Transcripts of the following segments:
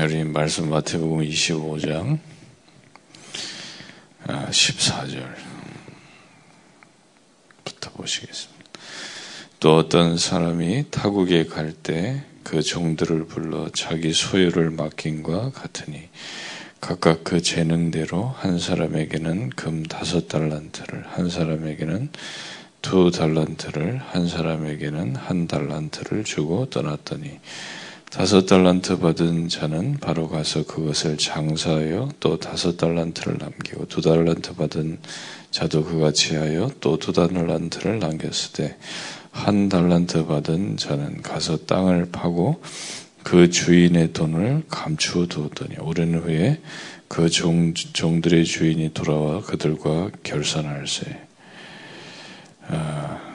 우리 말씀 마태복음 25장 14절부터 보시겠습니다. 또 어떤 사람이 타국에 갈 때 그 종들을 불러 자기 소유를 맡긴과 같으니 각각 그 재능대로 한 사람에게는 금 다섯 달란트를 한 사람에게는 두 달란트를 한 사람에게는 한 달란트를 주고 떠났더니 다섯 달란트 받은 자는 바로 가서 그것을 장사하여 또 다섯 달란트를 남기고 두 달란트 받은 자도 그같이 하여 또 두 달란트를 남겼을 때 한 달란트 받은 자는 가서 땅을 파고 그 주인의 돈을 감추어 두었더니 오랜 후에 그 종, 종들의 주인이 돌아와 그들과 결산할세. 아,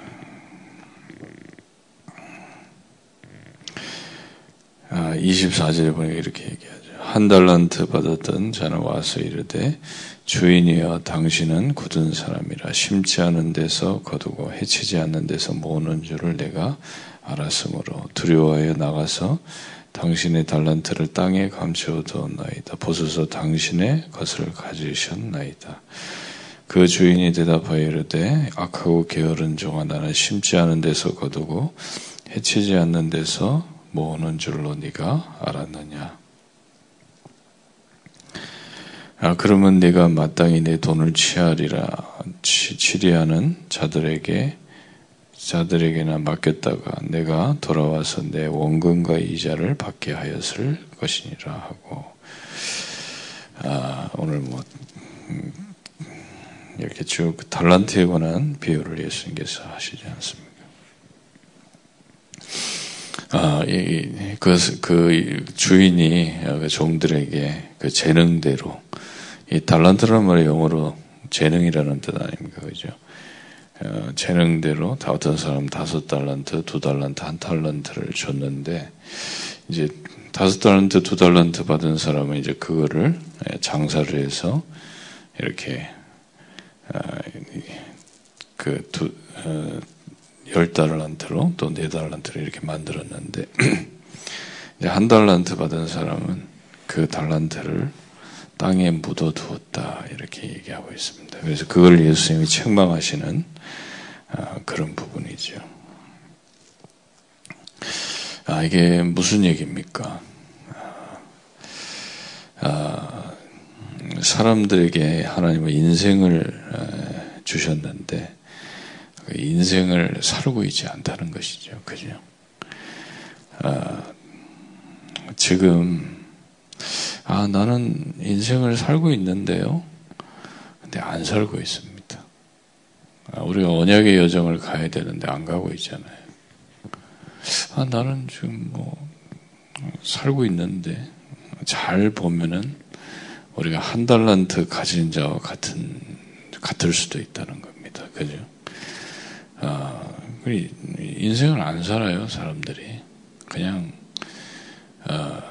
24절에 보니까 이렇게 얘기하죠. 한 달란트 받았던 자는 와서 이르되 주인이여 당신은 굳은 사람이라 심지 않은 데서 거두고 해치지 않는 데서 모으는 줄을 내가 알았으므로 두려워하여 나가서 당신의 달란트를 땅에 감추어 두었나이다. 보소서 당신의 것을 가지셨나이다. 그 주인이 대답하여 이르되 악하고 게으른 종아 나는 심지 않은 데서 거두고 해치지 않는 데서 모으는 줄로 네가 알았느냐? 아, 그러면 네가 마땅히 내 돈을 취하리라 취리하는 자들에게 자들에게나 맡겼다가 내가 돌아와서 내 원금과 이자를 받게 하였을 것이니라 하고 아, 오늘 뭐 음, 이렇게 쭉 달란트에 관한 비유를 예수님께서 하시지 않습니까? 아, 이, 그, 그 주인이 그 종들에게 그 재능대로 이 달란트라는 말이 영어로 재능이라는 뜻 아닙니까, 그죠? 어, 재능대로 다 어떤 사람 다섯 달란트, 두 달란트, 한 달란트를 줬는데 이제 다섯 달란트, 두 달란트 받은 사람은 이제 그거를 장사를 해서 이렇게 아, 그 두, 어, 열 달란트로 또 네 달란트로 이렇게 만들었는데 이제 한 달란트 받은 사람은 그 달란트를 땅에 묻어 두었다 이렇게 얘기하고 있습니다. 그래서 그걸 예수님이 책망하시는 아, 그런 부분이죠. 아, 이게 무슨 얘기입니까? 아, 사람들에게 하나님은 인생을 주셨는데 그 인생을 살고 있지 않다는 것이죠. 그죠? 아, 지금, 아, 나는 인생을 살고 있는데요. 근데 안 살고 있습니다. 아, 우리가 언약의 여정을 가야 되는데 안 가고 있잖아요. 아, 나는 지금 뭐, 살고 있는데, 잘 보면은, 우리가 한 달란트 가진 자와 같은, 같을 수도 있다는 겁니다. 그죠? 아, 인생을 안 살아요, 사람들이. 그냥, 아,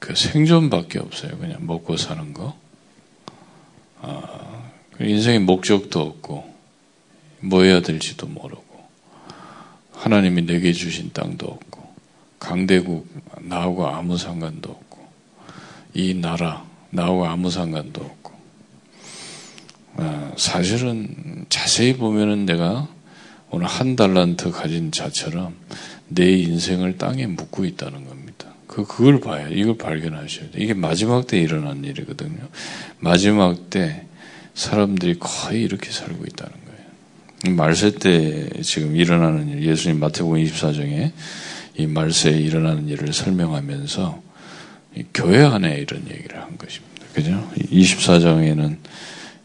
그 생존밖에 없어요. 그냥 먹고 사는 거. 아, 인생의 목적도 없고, 뭐 해야 될지도 모르고, 하나님이 내게 주신 땅도 없고, 강대국, 나하고 아무 상관도 없고, 이 나라, 나하고 아무 상관도 없고, 어, 사실은 자세히 보면은 내가 오늘 한 달란트 가진 자처럼 내 인생을 땅에 묻고 있다는 겁니다. 그, 그걸 봐야, 이걸 발견하셔야 돼. 이게 마지막 때 일어난 일이거든요. 마지막 때 사람들이 거의 이렇게 살고 있다는 거예요. 말세 때 지금 일어나는 일, 예수님 마태복음 24장에 이 말세에 일어나는 일을 설명하면서 교회 안에 이런 얘기를 한 것입니다. 그죠? 24장에는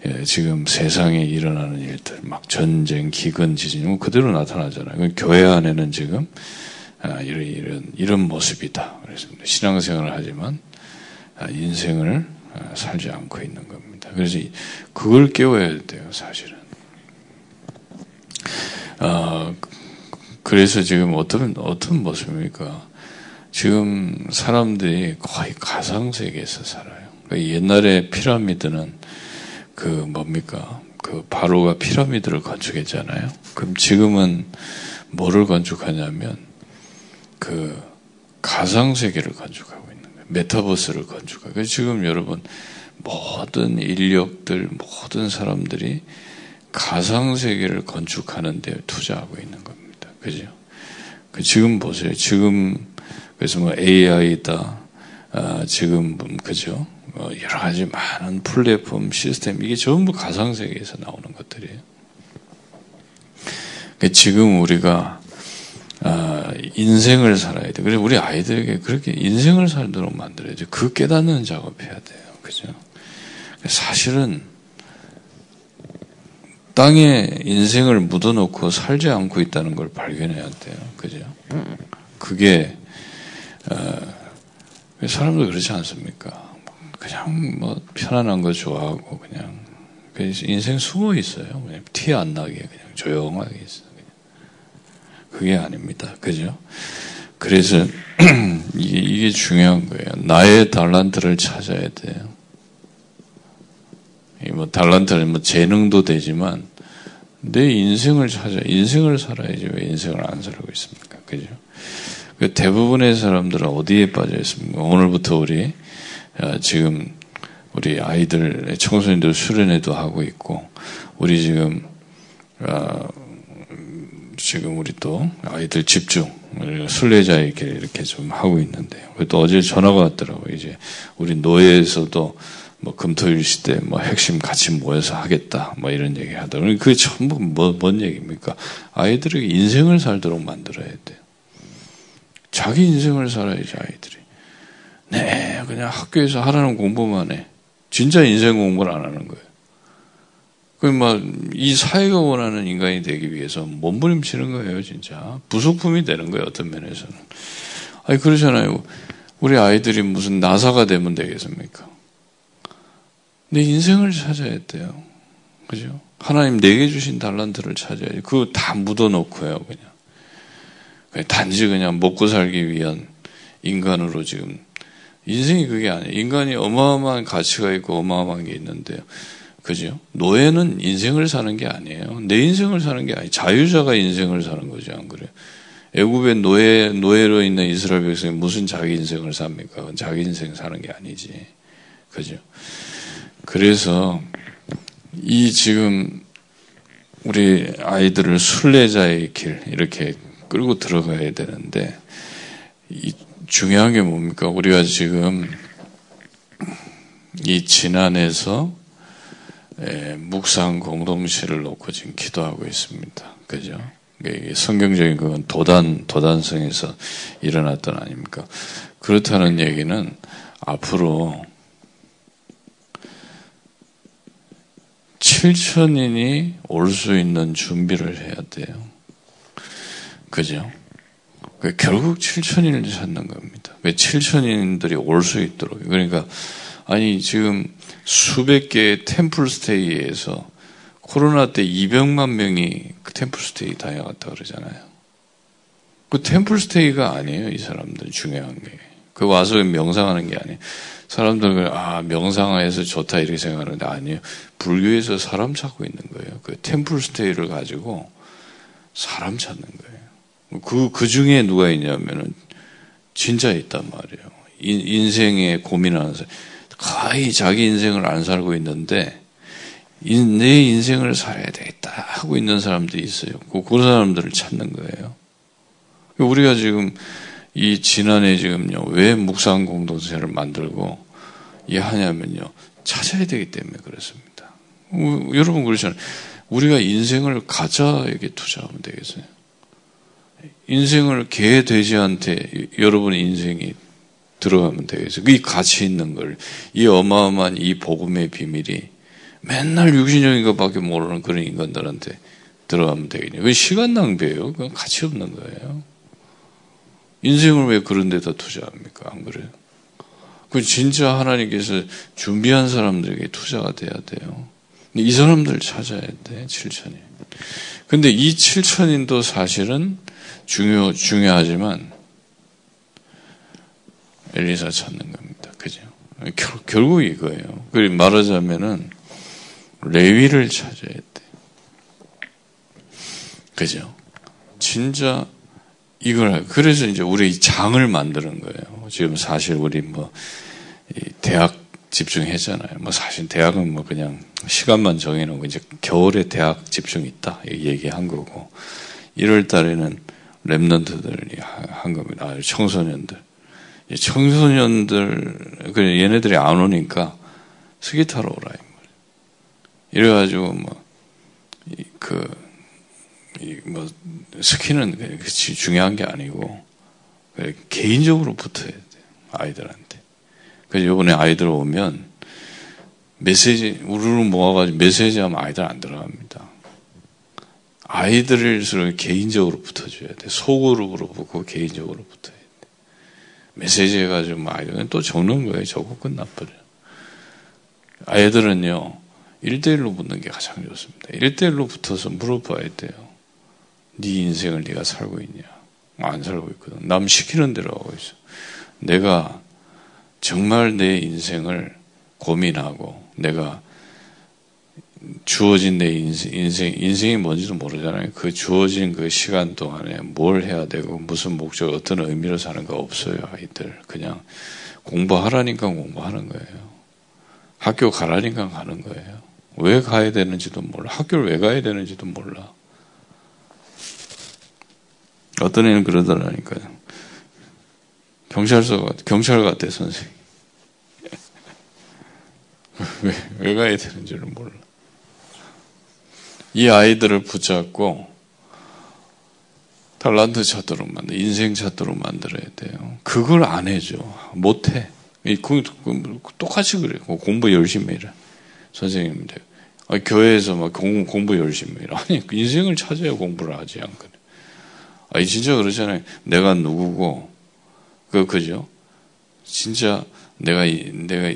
예, 지금 세상에 일어나는 일들, 막 전쟁, 기근, 지진, 뭐 그대로 나타나잖아요. 교회 안에는 지금 아, 이런 이런 이런 모습이다. 그랬습니다. 신앙생활을 하지만 아, 인생을 아, 살지 않고 있는 겁니다. 그래서 그걸 깨워야 돼요, 사실은. 아, 그래서 지금 어떤 어떤 모습입니까? 지금 사람들이 거의 가상 세계에서 살아요. 그러니까 옛날에 피라미드는 그 뭡니까? 그 바로가 피라미드를 건축했잖아요. 그럼 지금은 뭐를 건축하냐면 그 가상 세계를 건축하고 있는 겁니다. 메타버스를 건축하고 지금 여러분 모든 인력들 모든 사람들이 가상 세계를 건축하는 데 투자하고 있는 겁니다. 그죠? 그 지금 보세요. 지금 그래서 뭐 AI다 아, 지금 그죠? 뭐 여러 가지 많은 플랫폼 시스템 이게 전부 가상 세계에서 나오는 것들이에요. 그 지금 우리가 아, 인생을 살아야 돼. 그래서 우리 아이들에게 그렇게 인생을 살도록 만들어야죠. 그 깨닫는 작업해야 돼요. 그죠? 사실은 땅에 인생을 묻어놓고 살지 않고 있다는 걸 발견해야 돼요. 그죠? 그게 어, 사람도 그렇지 않습니까? 그냥 뭐 편안한 거 좋아하고 그냥 인생 숨어 있어요. 그냥 티 안 나게 그냥 조용하게 있어요. 그게 아닙니다. 그죠? 그래서 이게, 중요한 거예요. 나의 달란트를 찾아야 돼요. 뭐 달란트는 뭐 재능도 되지만 내 인생을 찾아 인생을 살아야지 왜 인생을 안 살고 있습니까? 그죠? 그 대부분의 사람들은 어디에 빠져 있습니까? 오늘부터 우리 어, 지금 우리 아이들 청소년들 수련회도 하고 있고 우리 지금 어, 지금 우리 또 아이들 집중 순례자의 길 이렇게 좀 하고 있는데요. 또 어제 전화가 왔더라고요. 이제 우리 노예에서도 뭐 금토일 시대 뭐 핵심 같이 모여서 하겠다 뭐 이런 얘기 하더라고요. 그게 전부 뭐, 뭔 얘기입니까? 아이들에게 인생을 살도록 만들어야 돼요. 자기 인생을 살아야지 아이들이. 네, 그냥 학교에서 하라는 공부만 해. 진짜 인생 공부를 안 하는 거예요. 그막이 사회가 원하는 인간이 되기 위해서 몸부림치는 거예요, 진짜. 부속품이 되는 거예요, 어떤 면에서는. 아니 그러잖아요. 우리 아이들이 무슨 나사가 되면 되겠습니까? 내 인생을 찾아야 돼요. 그죠? 하나님 내게 주신 달란트를 찾아야지. 그거 다 묻어놓고요, 그냥. 단지 그냥 먹고 살기 위한 인간으로 지금. 인생이 그게 아니에요. 인간이 어마어마한 가치가 있고 어마어마한 게 있는데요. 그죠? 노예는 인생을 사는 게 아니에요. 내 인생을 사는 게 아니에요. 자유자가 인생을 사는 거지, 안 그래요? 애굽의 노예, 노예로 있는 이스라엘 백성이 무슨 자기 인생을 삽니까? 자기 인생 사는 게 아니지. 그죠? 그래서 이 지금 우리 아이들을 순례자의 길 이렇게 끌고 들어가야 되는데 이 중요한 게 뭡니까? 우리가 지금 이 지난해에서 예, 묵상 공동체를 놓고 지금 기도하고 있습니다. 그죠? 성경적인 그건 도단, 도단성에서 일어났던 아닙니까? 그렇다는 얘기는 앞으로 7천인이 올 수 있는 준비를 해야 돼요. 그죠? 결국 7천인을 찾는 겁니다. 왜 7천인들이 올 수 있도록. 그러니까, 아니, 지금 수백 개의 템플 스테이에서 코로나 때 200만 명이 그 템플 스테이 다녀갔다 그러잖아요. 그 템플 스테이가 아니에요, 이 사람들 중요한 게. 그 와서 명상하는 게 아니에요. 사람들은 아 명상해서 좋다 이렇게 생각하는데 아니에요. 불교에서 사람 찾고 있는 거예요. 그 템플 스테이를 가지고 사람 찾는 거예요. 그, 그 중에 누가 있냐면은 진짜 있단 말이에요. 인, 인생에 고민하는 사람. 거의 자기 인생을 안 살고 있는데 내 인생을 살아야 되겠다 하고 있는 사람들이 있어요. 그, 그런 사람들을 찾는 거예요. 우리가 지금 이 지난해 지금요 왜 묵상 공동체를 만들고 이 하냐면요 찾아야 되기 때문에 그렇습니다. 여러분 그러잖아요. 우리가 인생을 가자 에게 투자하면 되겠어요. 인생을 개 돼지한테 여러분의 인생이 들어가면 되겠어요. 이 가치 있는 걸, 이 어마어마한 이 복음의 비밀이 맨날 육신적인 것밖에 모르는 그런 인간들한테 들어가면 되겠냐. 그 시간 낭비예요. 그건 가치 없는 거예요. 인생을 왜 그런 데다 투자합니까? 안 그래요? 그 진짜 하나님께서 준비한 사람들에게 투자가 돼야 돼요. 이 사람들 찾아야 돼, 7천인. 근데 이 7천인도 사실은 중요, 중요하지만 엘리사 찾는 겁니다. 그죠? 결, 결국 이거예요. 그리고 말하자면은 레위를 찾아야 돼. 그죠? 진짜 이걸 그래서 이제 우리 장을 만드는 거예요. 지금 사실 우리 뭐 대학 집중했잖아요. 뭐 사실 대학은 뭐 그냥 시간만 정해놓고 이제 겨울에 대학 집중 있다 얘기한 거고 1월 달에는 랩런트들이 한 겁니다. 청소년들. 청소년들, 그 얘네들이 안 오니까 스키 타러 오라. 이래가지고 뭐, 그, 뭐, 스키는 중요한 게 아니고, 개인적으로 붙어야 돼요. 아이들한테. 그래서 요번에 아이들 오면, 메시지, 우르르 모아가지고 메시지 하면 아이들 안 들어갑니다. 아이들일수록 개인적으로 붙어줘야 돼. 소그룹으로 붙고 개인적으로 붙어야 돼. 메시지 해가지고 뭐 아이들은 또 적는 거예요. 적고 끝나버려. 아이들은요, 1대1로 붙는 게 가장 좋습니다. 1대1로 붙어서 물어봐야 돼요. 네 인생을 네가 살고 있냐? 안 살고 있거든. 남 시키는 대로 하고 있어. 내가 정말 내 인생을 고민하고 내가 주어진 내 인생, 인생, 인생이 뭔지도 모르잖아요. 그 주어진 그 시간 동안에 뭘 해야 되고 무슨 목적, 어떤 의미로 사는 거 없어요, 아이들. 그냥 공부하라니까 공부하는 거예요. 학교 가라니까 가는 거예요. 왜 가야 되는지도 몰라. 학교를 왜 가야 되는지도 몰라. 어떤 애는 그러더라니까요. 경찰서, 경찰 같아, 선생님. 왜, 왜 가야 되는지를 몰라. 이 아이들을 붙잡고 달란트 찾도록 만들, 인생 찾도록 만들어야 돼요. 그걸 안 해줘. 못 해. 똑같이 그래. 공부 열심히 해라. 선생님들. 교회에서 막 공, 공부 열심히 해라. 아니, 인생을 찾아야 공부를 하지, 안 그래. 아니, 진짜 그러잖아요. 내가 누구고, 그, 그죠? 진짜 내가 내가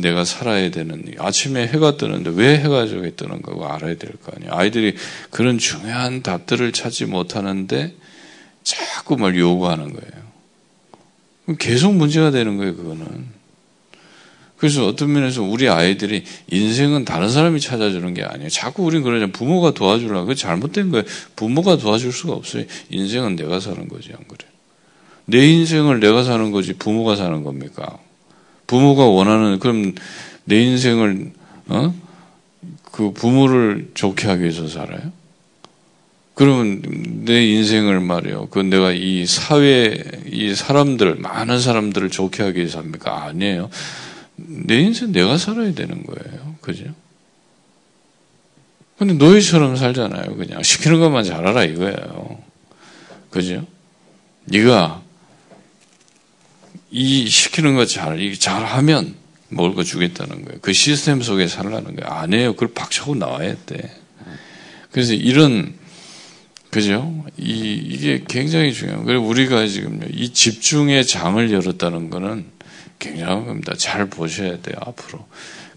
내가 살아야 되는 아침에 해가 뜨는데 왜 해가 저기 뜨는 거고 알아야 될 거 아니에요. 아이들이 그런 중요한 답들을 찾지 못하는데 자꾸 말 요구하는 거예요. 계속 문제가 되는 거예요. 그거는. 그래서 어떤 면에서 우리 아이들이 인생은 다른 사람이 찾아주는 게 아니에요. 자꾸 우린 그러잖아요. 부모가 도와주려고. 그 잘못된 거예요. 부모가 도와줄 수가 없어요. 인생은 내가 사는 거지, 안 그래? 내 인생을 내가 사는 거지 부모가 사는 겁니까? 부모가 원하는 그럼 내 인생을 어? 그 부모를 좋게 하기 위해서 살아요? 그러면 내 인생을 말이요. 그 내가 이 사회 이 사람들 많은 사람들을 좋게 하기 위해서 합니까? 아니에요. 내 인생 내가 살아야 되는 거예요. 그죠? 근데 너희처럼 살잖아요. 그냥 시키는 것만 잘하라 이거예요. 그죠? 네가 이 시키는 거 잘, 잘하면 먹을 거 주겠다는 거예요. 그 시스템 속에 살라는 거예요. 안 해요. 그걸 박차고 나와야 돼. 그래서 이런, 그죠? 이, 이게 굉장히 중요해요. 그리고 우리가 지금 이 집중의 장을 열었다는 거는 굉장한 겁니다. 잘 보셔야 돼요, 앞으로.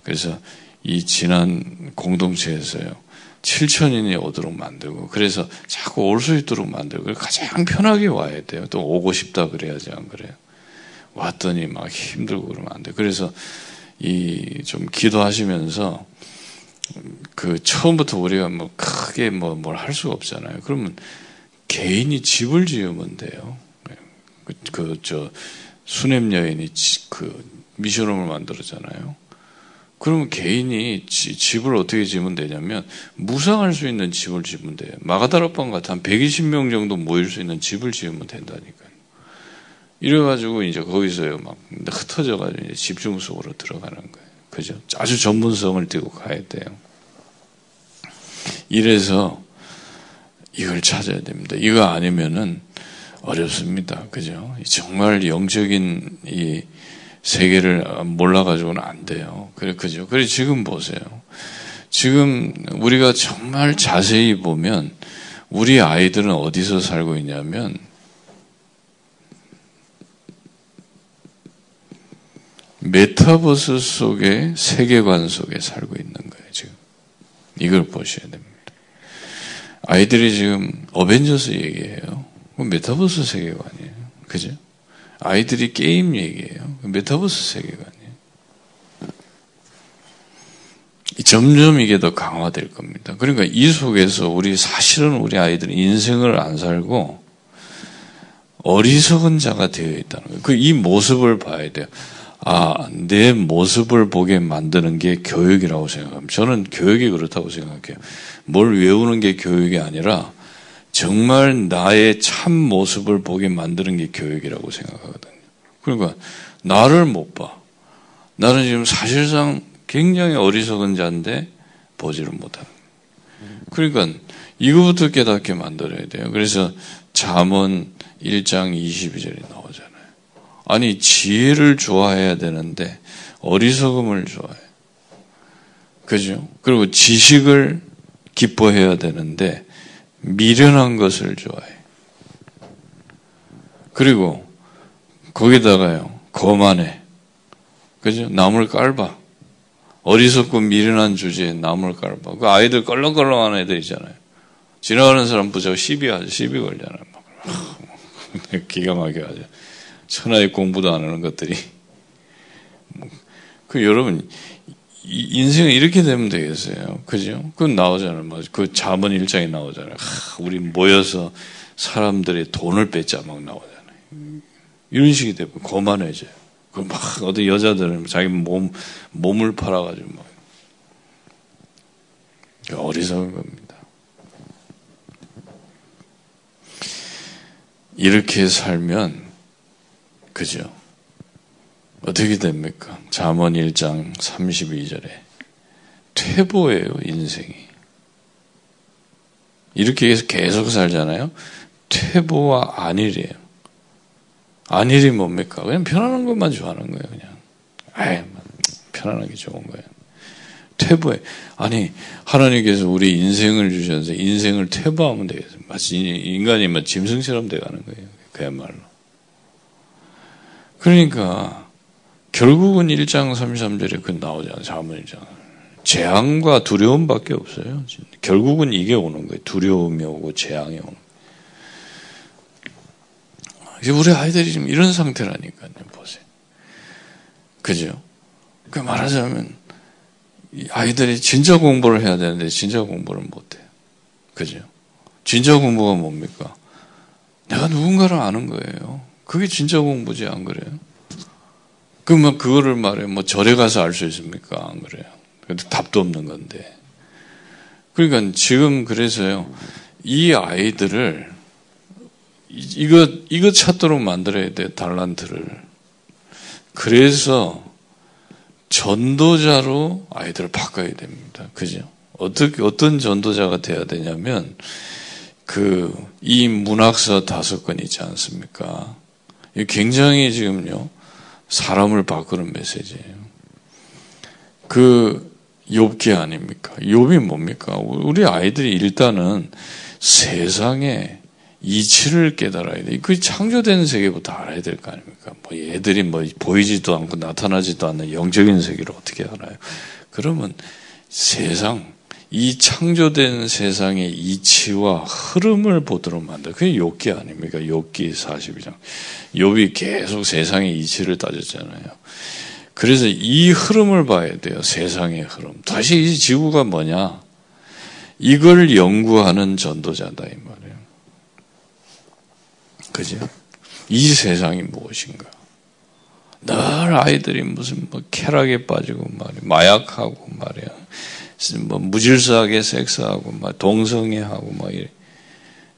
그래서 이 지난 공동체에서요. 7천인이 오도록 만들고, 그래서 자꾸 올 수 있도록 만들고, 가장 편하게 와야 돼요. 또 오고 싶다 그래야지, 안 그래요? 왔더니 막 힘들고 그러면 안 돼. 그래서 이 좀 기도하시면서 그 처음부터 우리가 뭐 크게 뭐 뭘 할 수가 없잖아요. 그러면 개인이 집을 지으면 돼요. 그저 그 수냄 여인이 그 미션홈을 만들었잖아요. 그러면 개인이 지, 집을 어떻게 지으면 되냐면 무상할 수 있는 집을 지으면 돼요. 마가다락방 같은 한 120명 정도 모일 수 있는 집을 지으면 된다니까요. 이래가지고 이제 거기서 막 흩어져가지고 이제 집중 속으로 들어가는 거예요. 그죠? 아주 전문성을 띄고 가야 돼요. 이래서 이걸 찾아야 됩니다. 이거 아니면은 어렵습니다. 그죠? 정말 영적인 이 세계를 몰라가지고는 안 돼요. 그래, 그죠? 그래, 지금 보세요. 지금 우리가 정말 자세히 보면 우리 아이들은 어디서 살고 있냐면 메타버스 속의 세계관 속에 살고 있는 거예요, 지금. 이걸 보셔야 됩니다. 아이들이 지금 어벤져스 얘기해요. 메타버스 세계관이에요. 그죠? 아이들이 게임 얘기해요. 메타버스 세계관이에요. 점점 이게 더 강화될 겁니다. 그러니까 이 속에서 우리 사실은 우리 아이들은 인생을 안 살고 어리석은 자가 되어 있다는 거예요. 그 이 모습을 봐야 돼요. 아, 내 모습을 보게 만드는 게 교육이라고 생각합니다. 저는 교육이 그렇다고 생각해요. 뭘 외우는 게 교육이 아니라 정말 나의 참 모습을 보게 만드는 게 교육이라고 생각하거든요. 그러니까 나를 못 봐. 나는 지금 사실상 굉장히 어리석은 자인데 보지를 못하는. 그러니까 이거부터 깨닫게 만들어야 돼요. 그래서 잠언 1장 22절이 나오잖아요. 아니 지혜를 좋아해야 되는데 어리석음을 좋아해. 그죠? 그리고 지식을 기뻐해야 되는데 미련한 것을 좋아해. 그리고 거기다가요 거만해. 그죠? 나물 깔봐. 어리석고 미련한 주제에 나물 깔봐. 그 아이들 껄렁껄렁한 애들 있잖아요. 지나가는 사람 보자고 시비 하죠. 시비 걸잖아요. 기가 막혀 하죠. 천하의 공부도 안 하는 것들이. 그 여러분, 인생은 이렇게 되면 되겠어요. 그죠? 그건 나오잖아요. 뭐, 그 자문 일장에 나오잖아요. 하, 우리 모여서 사람들의 돈을 뺏자 막 나오잖아요. 이런 식이 되면 거만해져요. 그막 어디 여자들은 자기 몸, 몸을 팔아가지고 막. 어리석은 겁니다. 이렇게 살면, 그죠? 어떻게 됩니까? 잠언 1장 32절에 퇴보예요, 인생이. 이렇게 해서 계속 살잖아요. 퇴보와 안일이에요. 안일이 뭡니까? 그냥 편안한 것만 좋아하는 거예요, 그냥. 아이, 편안하게 좋은 거예요. 퇴보해. 아니, 하나님께서 우리 인생을 주셔서 인생을 퇴보하면 되겠어요. 마치 인간이 뭐 짐승처럼 돼가는 거예요. 그야말로. 그러니까, 결국은 1장 33절에 그 나오잖아요. 자문 1장. 재앙과 두려움밖에 없어요. 결국은 이게 오는 거예요. 두려움이 오고 재앙이 오는 거예요. 우리 아이들이 지금 이런 상태라니까요. 보세요. 그죠? 그 말하자면 아이들이 진짜 공부를 해야 되는데 진짜 공부를 못해요. 그죠? 진짜 공부가 뭡니까? 내가 누군가를 아는 거예요. 그게 진짜 공부지 안 그래요? 그러면 그거를 말해 뭐 절에 가서 알 수 있습니까? 안 그래요. 그래도 답도 없는 건데. 그러니까 지금 그래서요. 이 아이들을 이거 이거 찾도록 만들어야 돼 달란트를. 그래서 전도자로 아이들을 바꿔야 됩니다. 그죠? 어떻게 어떤 전도자가 돼야 되냐면 그 이 문학서 다섯 권 있지 않습니까? 굉장히 지금요 사람을 바꾸는 메시지예요. 그 욥기 아닙니까? 욥이 뭡니까? 우리 아이들이 일단은 세상에 이치를 깨달아야 돼. 그 창조된 세계부터 알아야 될 거 아닙니까? 뭐 얘들이 뭐 보이지도 않고 나타나지도 않는 영적인 세계를 어떻게 알아요? 그러면 세상, 이 창조된 세상의 이치와 흐름을 보도록 만들. 그게 욥기 아닙니까? 욥기 42장. 욥이 계속 세상의 이치를 따졌잖아요. 그래서 이 흐름을 봐야 돼요. 세상의 흐름. 다시 이 지구가 뭐냐? 이걸 연구하는 전도자다 이 말이에요. 그죠? 이 세상이 무엇인가? 늘 아이들이 무슨 뭐 쾌락에 빠지고 말이야, 마약하고 말이야, 뭐 무질서하게 섹스하고 막 동성애하고 막 이래.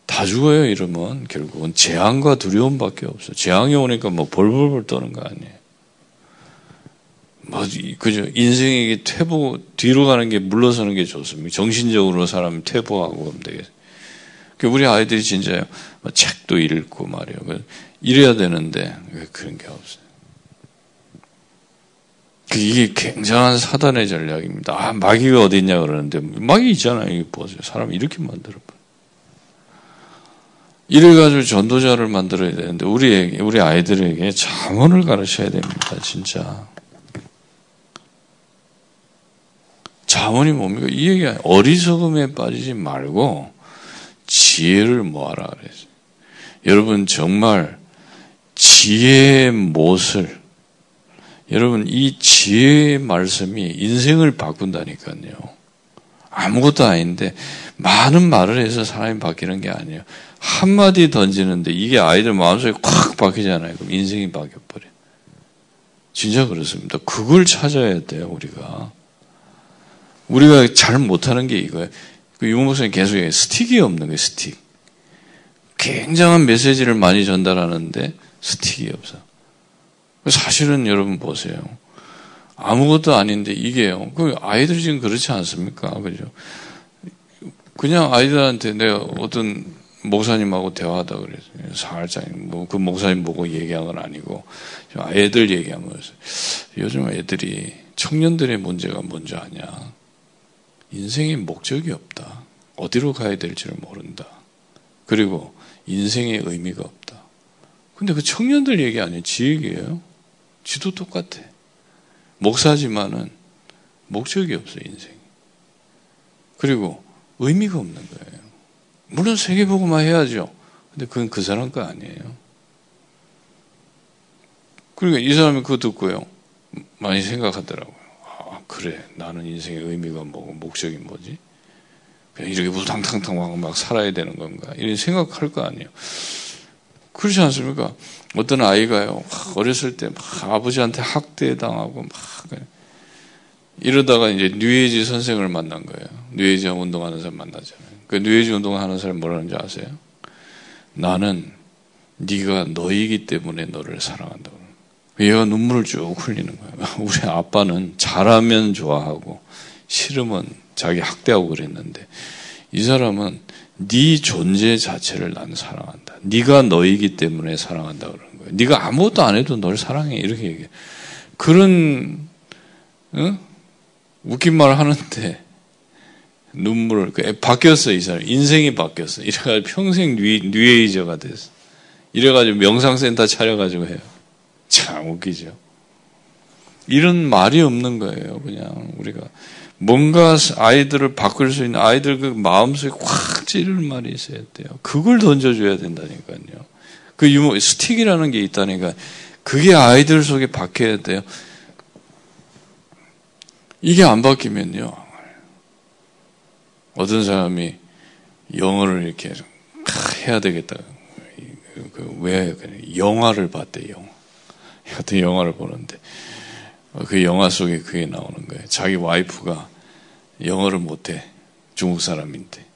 다 죽어요 이러면 결국은 재앙과 두려움밖에 없어. 재앙이 오니까 뭐 벌벌벌 떠는 거 아니에요. 뭐 그죠? 인생에게 퇴보 뒤로 가는 게 물러서는 게 좋습니다. 정신적으로 사람이 퇴보하고 그러면 되겠어요. 그 우리 아이들이 진짜 뭐 책도 읽고 말이에요. 그 이래야 되는데 그런 게 없어요. 그 이게 굉장한 사단의 전략입니다. 아, 마귀가 어디 있냐 그러는데 마귀 있잖아요. 이거 보세요. 사람 이렇게 만들어 봐. 이래 가지고 전도자를 만들어야 되는데 우리 우리 아이들에게 자문을 가르쳐야 됩니다. 진짜. 자문이 뭡니까? 이 얘기 어리석음에 빠지지 말고 지혜를 모아라 그랬어요. 여러분 정말 지혜의 못을 여러분 이 지혜의 말씀이 인생을 바꾼다니까요. 아무것도 아닌데 많은 말을 해서 사람이 바뀌는 게 아니에요. 한마디 던지는데 이게 아이들 마음속에 콱 박히잖아요. 그럼 인생이 박혀버려. 진짜 그렇습니다. 그걸 찾아야 돼요, 우리가. 우리가 잘 못하는 게 이거예요. 그 유모 목사님 계속 얘기해요. 스틱이 없는 거예요, 스틱. 굉장한 메시지를 많이 전달하는데 스틱이 없어. 사실은 여러분 보세요. 아무것도 아닌데 이게요. 그 아이들이 지금 그렇지 않습니까? 그죠? 그냥 아이들한테 내가 어떤 목사님하고 대화하다 그랬어요. 살짝 뭐 그 목사님 보고 얘기한 건 아니고 애들 얘기하면서 요즘 애들이 청년들의 문제가 뭔지 아냐? 인생에 목적이 없다. 어디로 가야 될지를 모른다. 그리고 인생의 의미가 없다. 근데 그 청년들 얘기 아니에요. 지 얘기예요. 지도 똑같아. 목사지만은 목적이 없어, 인생이. 그리고 의미가 없는 거예요. 물론 세계보고만 해야죠. 근데 그건 그 사람 거 아니에요. 그러니까 이 사람이 그거 듣고요. 많이 생각하더라고요. 아, 그래. 나는 인생의 의미가 뭐고, 목적이 뭐지? 그냥 이렇게 우당탕탕 막, 막 살아야 되는 건가? 이런 생각할 거 아니에요. 그렇지 않습니까? 어떤 아이가요, 어렸을 때 막 아버지한테 학대당하고 막 이러다가 이제 뉴에이지 선생을 만난 거예요. 뉴에이지 운동하는 사람 만나잖아요. 그 뉴에이지 운동하는 사람 뭐라는지 아세요? 나는 네가 너이기 때문에 너를 사랑한다고. 얘가 눈물을 쭉 흘리는 거예요. 우리 아빠는 잘하면 좋아하고 싫으면 자기 학대하고 그랬는데 이 사람은 네 존재 자체를 난 사랑한다. 네가 너이기 때문에 사랑한다 그러는 거예요. 네가 아무것도 안 해도 널 사랑해 이렇게 얘기해. 그런 어? 웃긴 말 하는데 눈물을 그 바뀌었어 이 사람 인생이 바뀌었어. 이래가지고 평생 뉴, 뉴에이저가 됐어. 이래가지고 명상센터 차려가지고 해요. 참 웃기죠. 이런 말이 없는 거예요. 그냥 우리가 뭔가 아이들을 바꿀 수 있는 아이들 그 마음속에 확 찌르는 말이 있어야 돼요. 그걸 던져줘야 된다니까요. 그 유머, 스틱이라는 게 있다니까. 그게 아이들 속에 박혀야 돼요. 이게 안 바뀌면요. 어떤 사람이 영어를 이렇게 해야 되겠다. 그왜 영화를 봤대, 영화. 같은 영화를 보는데 그 영화 속에 그게 나오는 거예요. 자기 와이프가 영어를 못해. 중국 사람인데.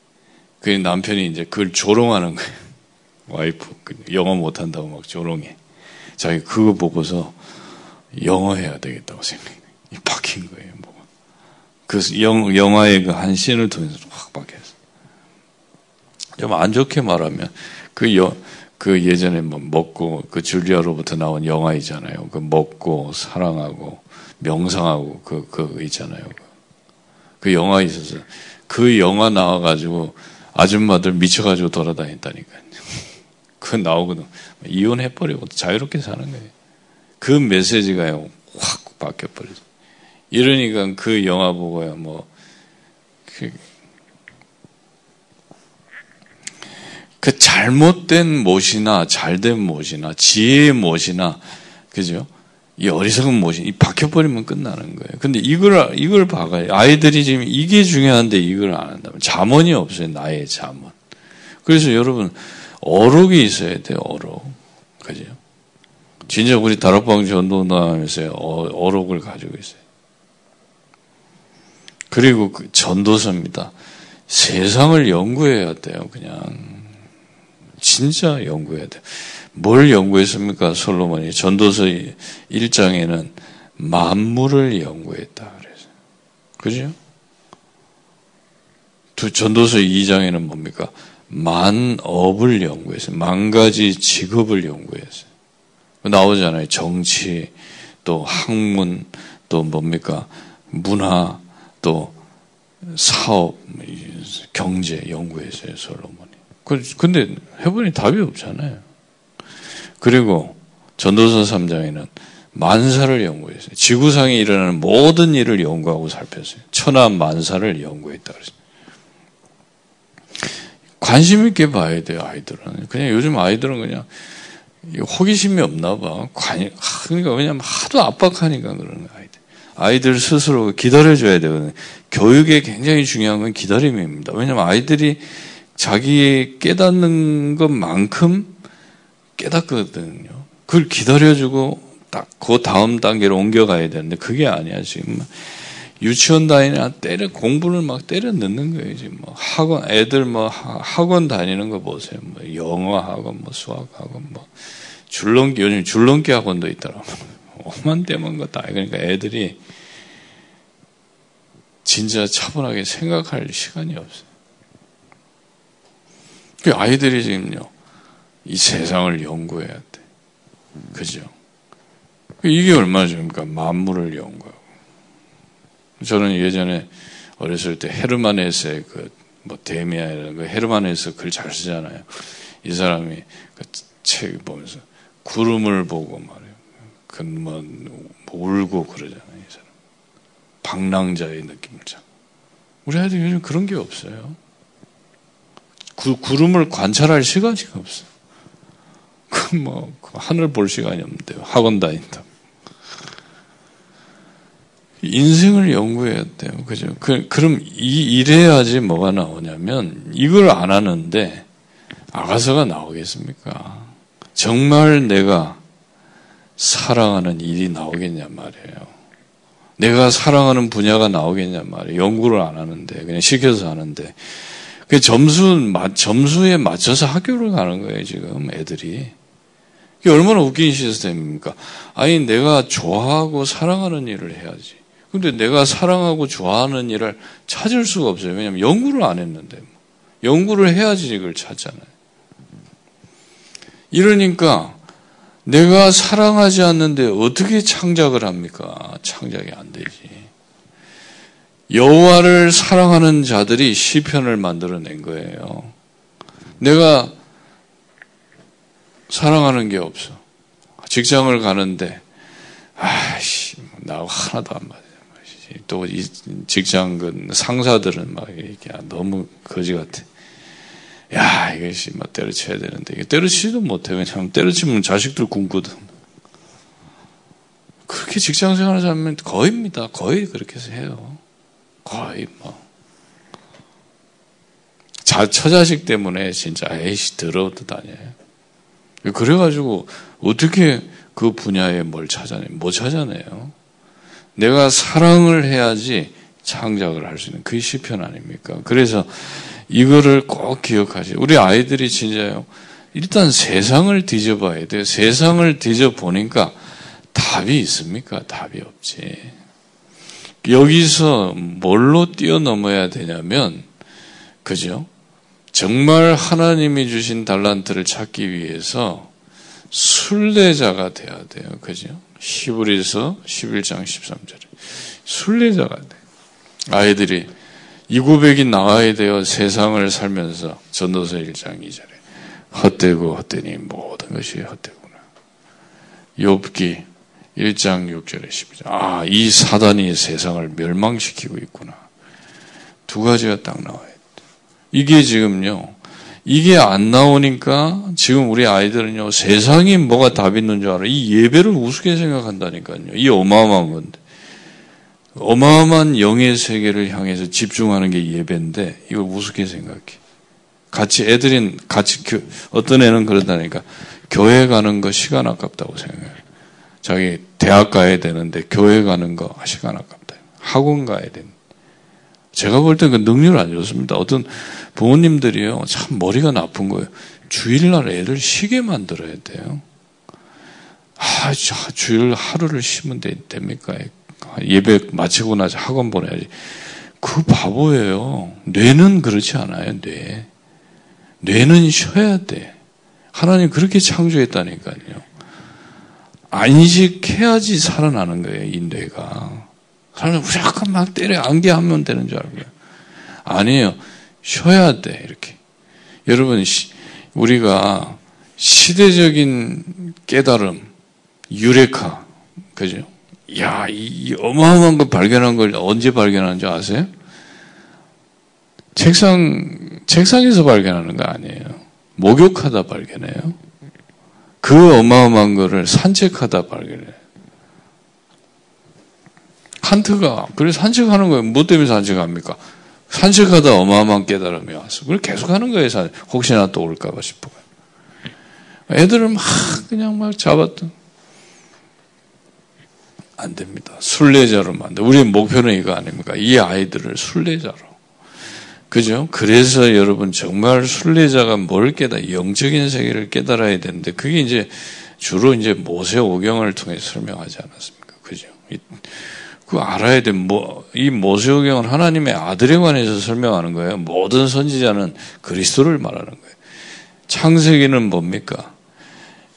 그 남편이 이제 그걸 조롱하는 거예요. 와이프. 그 영어 못한다고 막 조롱해. 자기 그거 보고서 영어 해야 되겠다고 생각해. 박힌 거예요, 뭐가. 그 영, 영화의 그 한 씬을 통해서 확 박혔어. 좀 안 좋게 말하면 그 여, 그 예전에 뭐 먹고 그 줄리아로부터 나온 영화 있잖아요. 그 먹고 사랑하고 명상하고 그, 그 있잖아요. 그 영화 있어서 그 영화 나와가지고 아줌마들 미쳐가지고 돌아다녔다니까요. 그 나오거든. 이혼해버리고 자유롭게 사는 거예요. 그 메시지가요, 확 바뀌어버리죠. 이러니까 그 영화 보고요, 뭐, 그, 그 잘못된 못이나 잘된 못이나 지혜의 못이나, 그죠? 이 어리석은 못이 이 박혀버리면 끝나는 거예요. 근데 이걸 이걸 봐가요. 아이들이 지금 이게 중요한데 이걸 안 한다면 자문이 없어요. 나의 자문. 그래서 여러분 어록이 있어야 돼요. 어록, 그죠? 진짜 우리 다락방 전도나면서 어록을 가지고 있어요. 그리고 그 전도서입니다. 세상을 연구해야 돼요. 그냥 진짜 연구해야 돼요. 뭘 연구했습니까? 솔로몬이 전도서 1장에는 만물을 연구했다 그래서. 그죠? 두 전도서 2장에는 뭡니까? 만업을 연구했어요. 만 가지 직업을 연구했어요. 나오잖아요. 정치, 또 학문, 또 뭡니까? 문화, 또 사업, 경제 연구했어요. 솔로몬이. 그, 근데 해보니 답이 없잖아요. 그리고 전도서 3장에는 만사를 연구했어요. 지구상에 일어나는 모든 일을 연구하고 살폈어요. 천하 만사를 연구했다. 관심 있게 봐야 돼요, 아이들은. 그냥 요즘 아이들은 그냥 호기심이 없나 봐. 관, 그러니까 왜냐면 하도 압박하니까 그러는 아이들. 아이들 스스로 기다려줘야 되거든요. 교육에 굉장히 중요한 건 기다림입니다. 왜냐면 아이들이 자기 깨닫는 것만큼 깨닫거든요. 그걸 기다려주고 딱 그 다음 단계로 옮겨가야 되는데 그게 아니야 지금. 유치원 다니나 때려 공부를 막 때려 넣는 거예요 지금. 뭐 학원 애들 뭐 학원 다니는 거 보세요. 뭐 영어 학원 뭐 수학 학원 뭐 줄넘기 요즘 줄넘기 학원도 있더라고 오만 대만 거다 그러니까 애들이 진짜 차분하게 생각할 시간이 없어요. 그 아이들이 지금요 이 세상을 연구해야 돼. 그죠? 이게 얼마나 좋습니까? 만물을 연구하고. 저는 예전에 어렸을 때 헤르만 헤스의 그뭐 이런 거 헤르만 헤스 글잘 쓰잖아요. 이 사람이 그책 보면서 구름을 보고 말이에요. 그뭐 울고 그러잖아요. 이 사람. 방랑자의 느낌을 참. 우리 아이들 요즘 그런 게 없어요. 구, 구름을 관찰할 시간이 없어. 그 뭐, 그 하늘 볼 시간이 없는데요. 학원 다닌다. 인생을 연구해야 돼요. 그죠? 그, 그럼 이, 이래야지 뭐가 나오냐면, 이걸 안 하는데, 아가서가 나오겠습니까? 정말 내가 사랑하는 일이 나오겠냐 말이에요. 내가 사랑하는 분야가 나오겠냐 말이에요. 연구를 안 하는데, 그냥 시켜서 하는데. 그 점수, 점수에 맞춰서 학교를 가는 거예요, 지금 애들이. 이게 얼마나 웃긴 시스템입니까? 아니, 내가 좋아하고 사랑하는 일을 해야지. 근데 내가 사랑하고 좋아하는 일을 찾을 수가 없어요. 왜냐면 연구를 안 했는데. 연구를 해야지 이걸 찾잖아요. 이러니까 내가 사랑하지 않는데 어떻게 창작을 합니까? 창작이 안 되지. 여호와를 사랑하는 자들이 시편을 만들어낸 거예요. 내가 사랑하는 게 없어. 직장을 가는데 아씨 나하고 하나도 안 맞아. 또이 직장 그 상사들은 막 이렇게 너무 거지 같아. 야 이것이 막 때려쳐야 되는데 이게 때려치지도 못해. 왜냐하면 때려치면 자식들 굶거든. 그렇게 직장 생활을 하면 거의입니다. 거의 그렇게 해서 해요. 거의 뭐. 자, 처자식 때문에 진짜 에이씨 더러워도 다녀요. 그래가지고 어떻게 그 분야에 뭘 찾아내? 못 찾아내요. 내가 사랑을 해야지 창작을 할 수 있는 그게 시편 아닙니까? 그래서 이거를 꼭 기억하시. 우리 아이들이 진짜요. 일단 세상을 뒤져봐야 돼요. 세상을 뒤져보니까 답이 있습니까? 답이 없지. 여기서 뭘로 뛰어넘어야 되냐면, 그죠? 정말 하나님이 주신 달란트를 찾기 위해서 순례자가 돼야 돼요. 그죠? 히브리서 11장 13절에. 순례자가 돼. 아이들이 이 고백이 나와야 돼요. 세상을 살면서 전도서 1장 2절에. 헛되고 헛되니 모든 것이 헛되구나. 욥기 1장 6절에 12절. 아, 이 사단이 세상을 멸망시키고 있구나. 두 가지가 딱 나와요. 이게 지금요. 이게 안 나오니까 지금 우리 아이들은요. 세상이 뭐가 답 있는 줄 알아. 이 예배를 우습게 생각한다니까요. 이 어마어마한 건데. 어마어마한 영의 세계를 향해서 집중하는 게 예배인데 이걸 우습게 생각해. 같이 애들이 같이 어떤 애는 그러다니까 교회 가는 거 시간 아깝다고 생각해. 자기 대학 가야 되는데 교회 가는 거 시간 아깝다. 학원 가야 돼. 제가 볼 때 그 능률 안 좋습니다. 어떤 부모님들이요, 참 머리가 나쁜 거예요. 주일날 애들 쉬게 만들어야 돼요. 아, 주일 하루를 쉬면 되, 됩니까? 예배 마치고 나서 학원 보내야지. 그 바보예요. 뇌는 그렇지 않아요, 뇌. 뇌는 쉬어야 돼. 하나님 그렇게 창조했다니까요. 안식해야지 살아나는 거예요, 인뇌가. 사람이 무조건 막 때려 안개하면 되는 줄 알고요. 아니에요. 쉬어야 돼, 이렇게. 여러분, 우리가 시대적인 깨달음, 유레카, 그죠? 야, 이 어마어마한 거 발견한 걸 언제 발견한 줄 아세요? 책상, 책상에서 발견하는 거 아니에요. 목욕하다 발견해요. 그 어마어마한 거를 산책하다 발견해. 칸트가 그래서 산책하는 거예요. 뭐 때문에 산책합니까? 산책하다 어마어마한 깨달음이 왔어. 그걸 계속 하는 거예요. 혹시나 또 올까봐 싶어. 애들을 막 그냥 막 잡았던. 안 됩니다. 순례자로 만들. 우리의 목표는 이거 아닙니까? 이 아이들을 순례자로. 그죠? 그래서 여러분 정말 순례자가 뭘 깨달아 영적인 세계를 깨달아야 되는데 그게 이제 주로 이제 모세 오경을 통해 설명하지 않았습니까? 그죠? 그 알아야 돼. 뭐, 이 모세오경은 하나님의 아들에 관해서 설명하는 거예요. 모든 선지자는 그리스도를 말하는 거예요. 창세기는 뭡니까?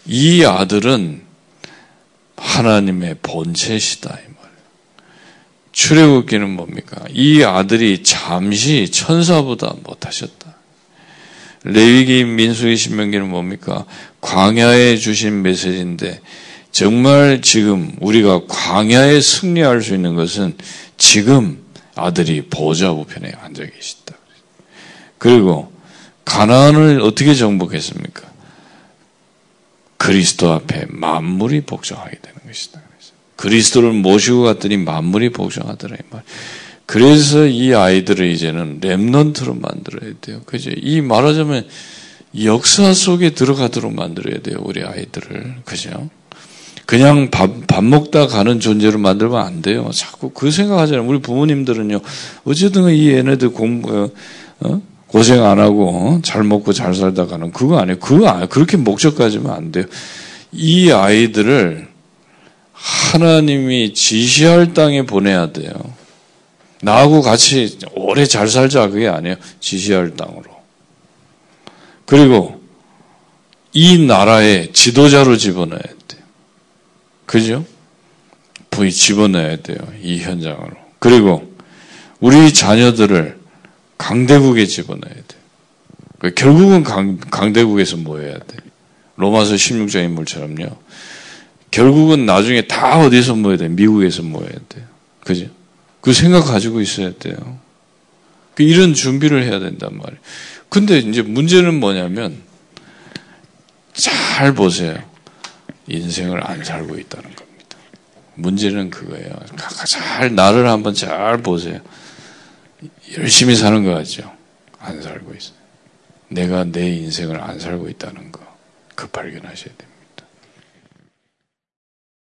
이 아들은 하나님의 본체시다. 출애굽기는 뭡니까? 이 아들이 잠시 천사보다 못하셨다. 레위기, 민수기, 신명기는 뭡니까? 광야에 주신 메시지인데 정말 지금 우리가 광야에 승리할 수 있는 것은 지금 아들이 보좌 우편에 앉아 계시다. 그리고 가나안을 어떻게 정복했습니까? 그리스도 앞에 만물이 복종하게 되는 것이다. 그리스도를 모시고 갔더니 만물이 말. 그래서 이 아이들을 이제는 렘넌트로 만들어야 돼요. 그죠? 이 말하자면 역사 속에 들어가도록 만들어야 돼요. 우리 아이들을. 그죠? 그냥 밥, 밥 먹다 가는 존재로 만들면 안 돼요. 자꾸 그 생각하잖아요. 우리 부모님들은요. 어쨌든 이 얘네들 공부, 어? 고생 안 하고 어? 잘 먹고 잘 살다 가는 그거 아니에요. 그거 아니에요. 그렇게 목적 가지면 안 돼요. 이 아이들을 하나님이 지시할 땅에 보내야 돼요. 나하고 같이 오래 잘 살자 그게 아니에요. 지시할 땅으로. 그리고 이 나라의 지도자로 집어넣어야 돼요. 그죠? 부이 집어넣어야 돼요. 이 현장으로. 그리고 우리 자녀들을 강대국에 집어넣어야 돼요. 결국은 강, 강대국에서 모여야 돼. 로마서 16장 인물처럼요. 결국은 나중에 다 어디서 모여야 돼? 미국에서 모여야 돼요. 그죠? 그 생각 가지고 있어야 돼요. 그 이런 준비를 해야 된단 말이에요. 근데 이제 문제는 뭐냐면, 잘 보세요. 인생을 안 살고 있다는 겁니다. 문제는 그거예요. 잘, 나를 한번 잘 보세요. 열심히 사는 거 같죠? 안 살고 있어요. 내가 내 인생을 안 살고 있다는 거, 그 발견하셔야 됩니다.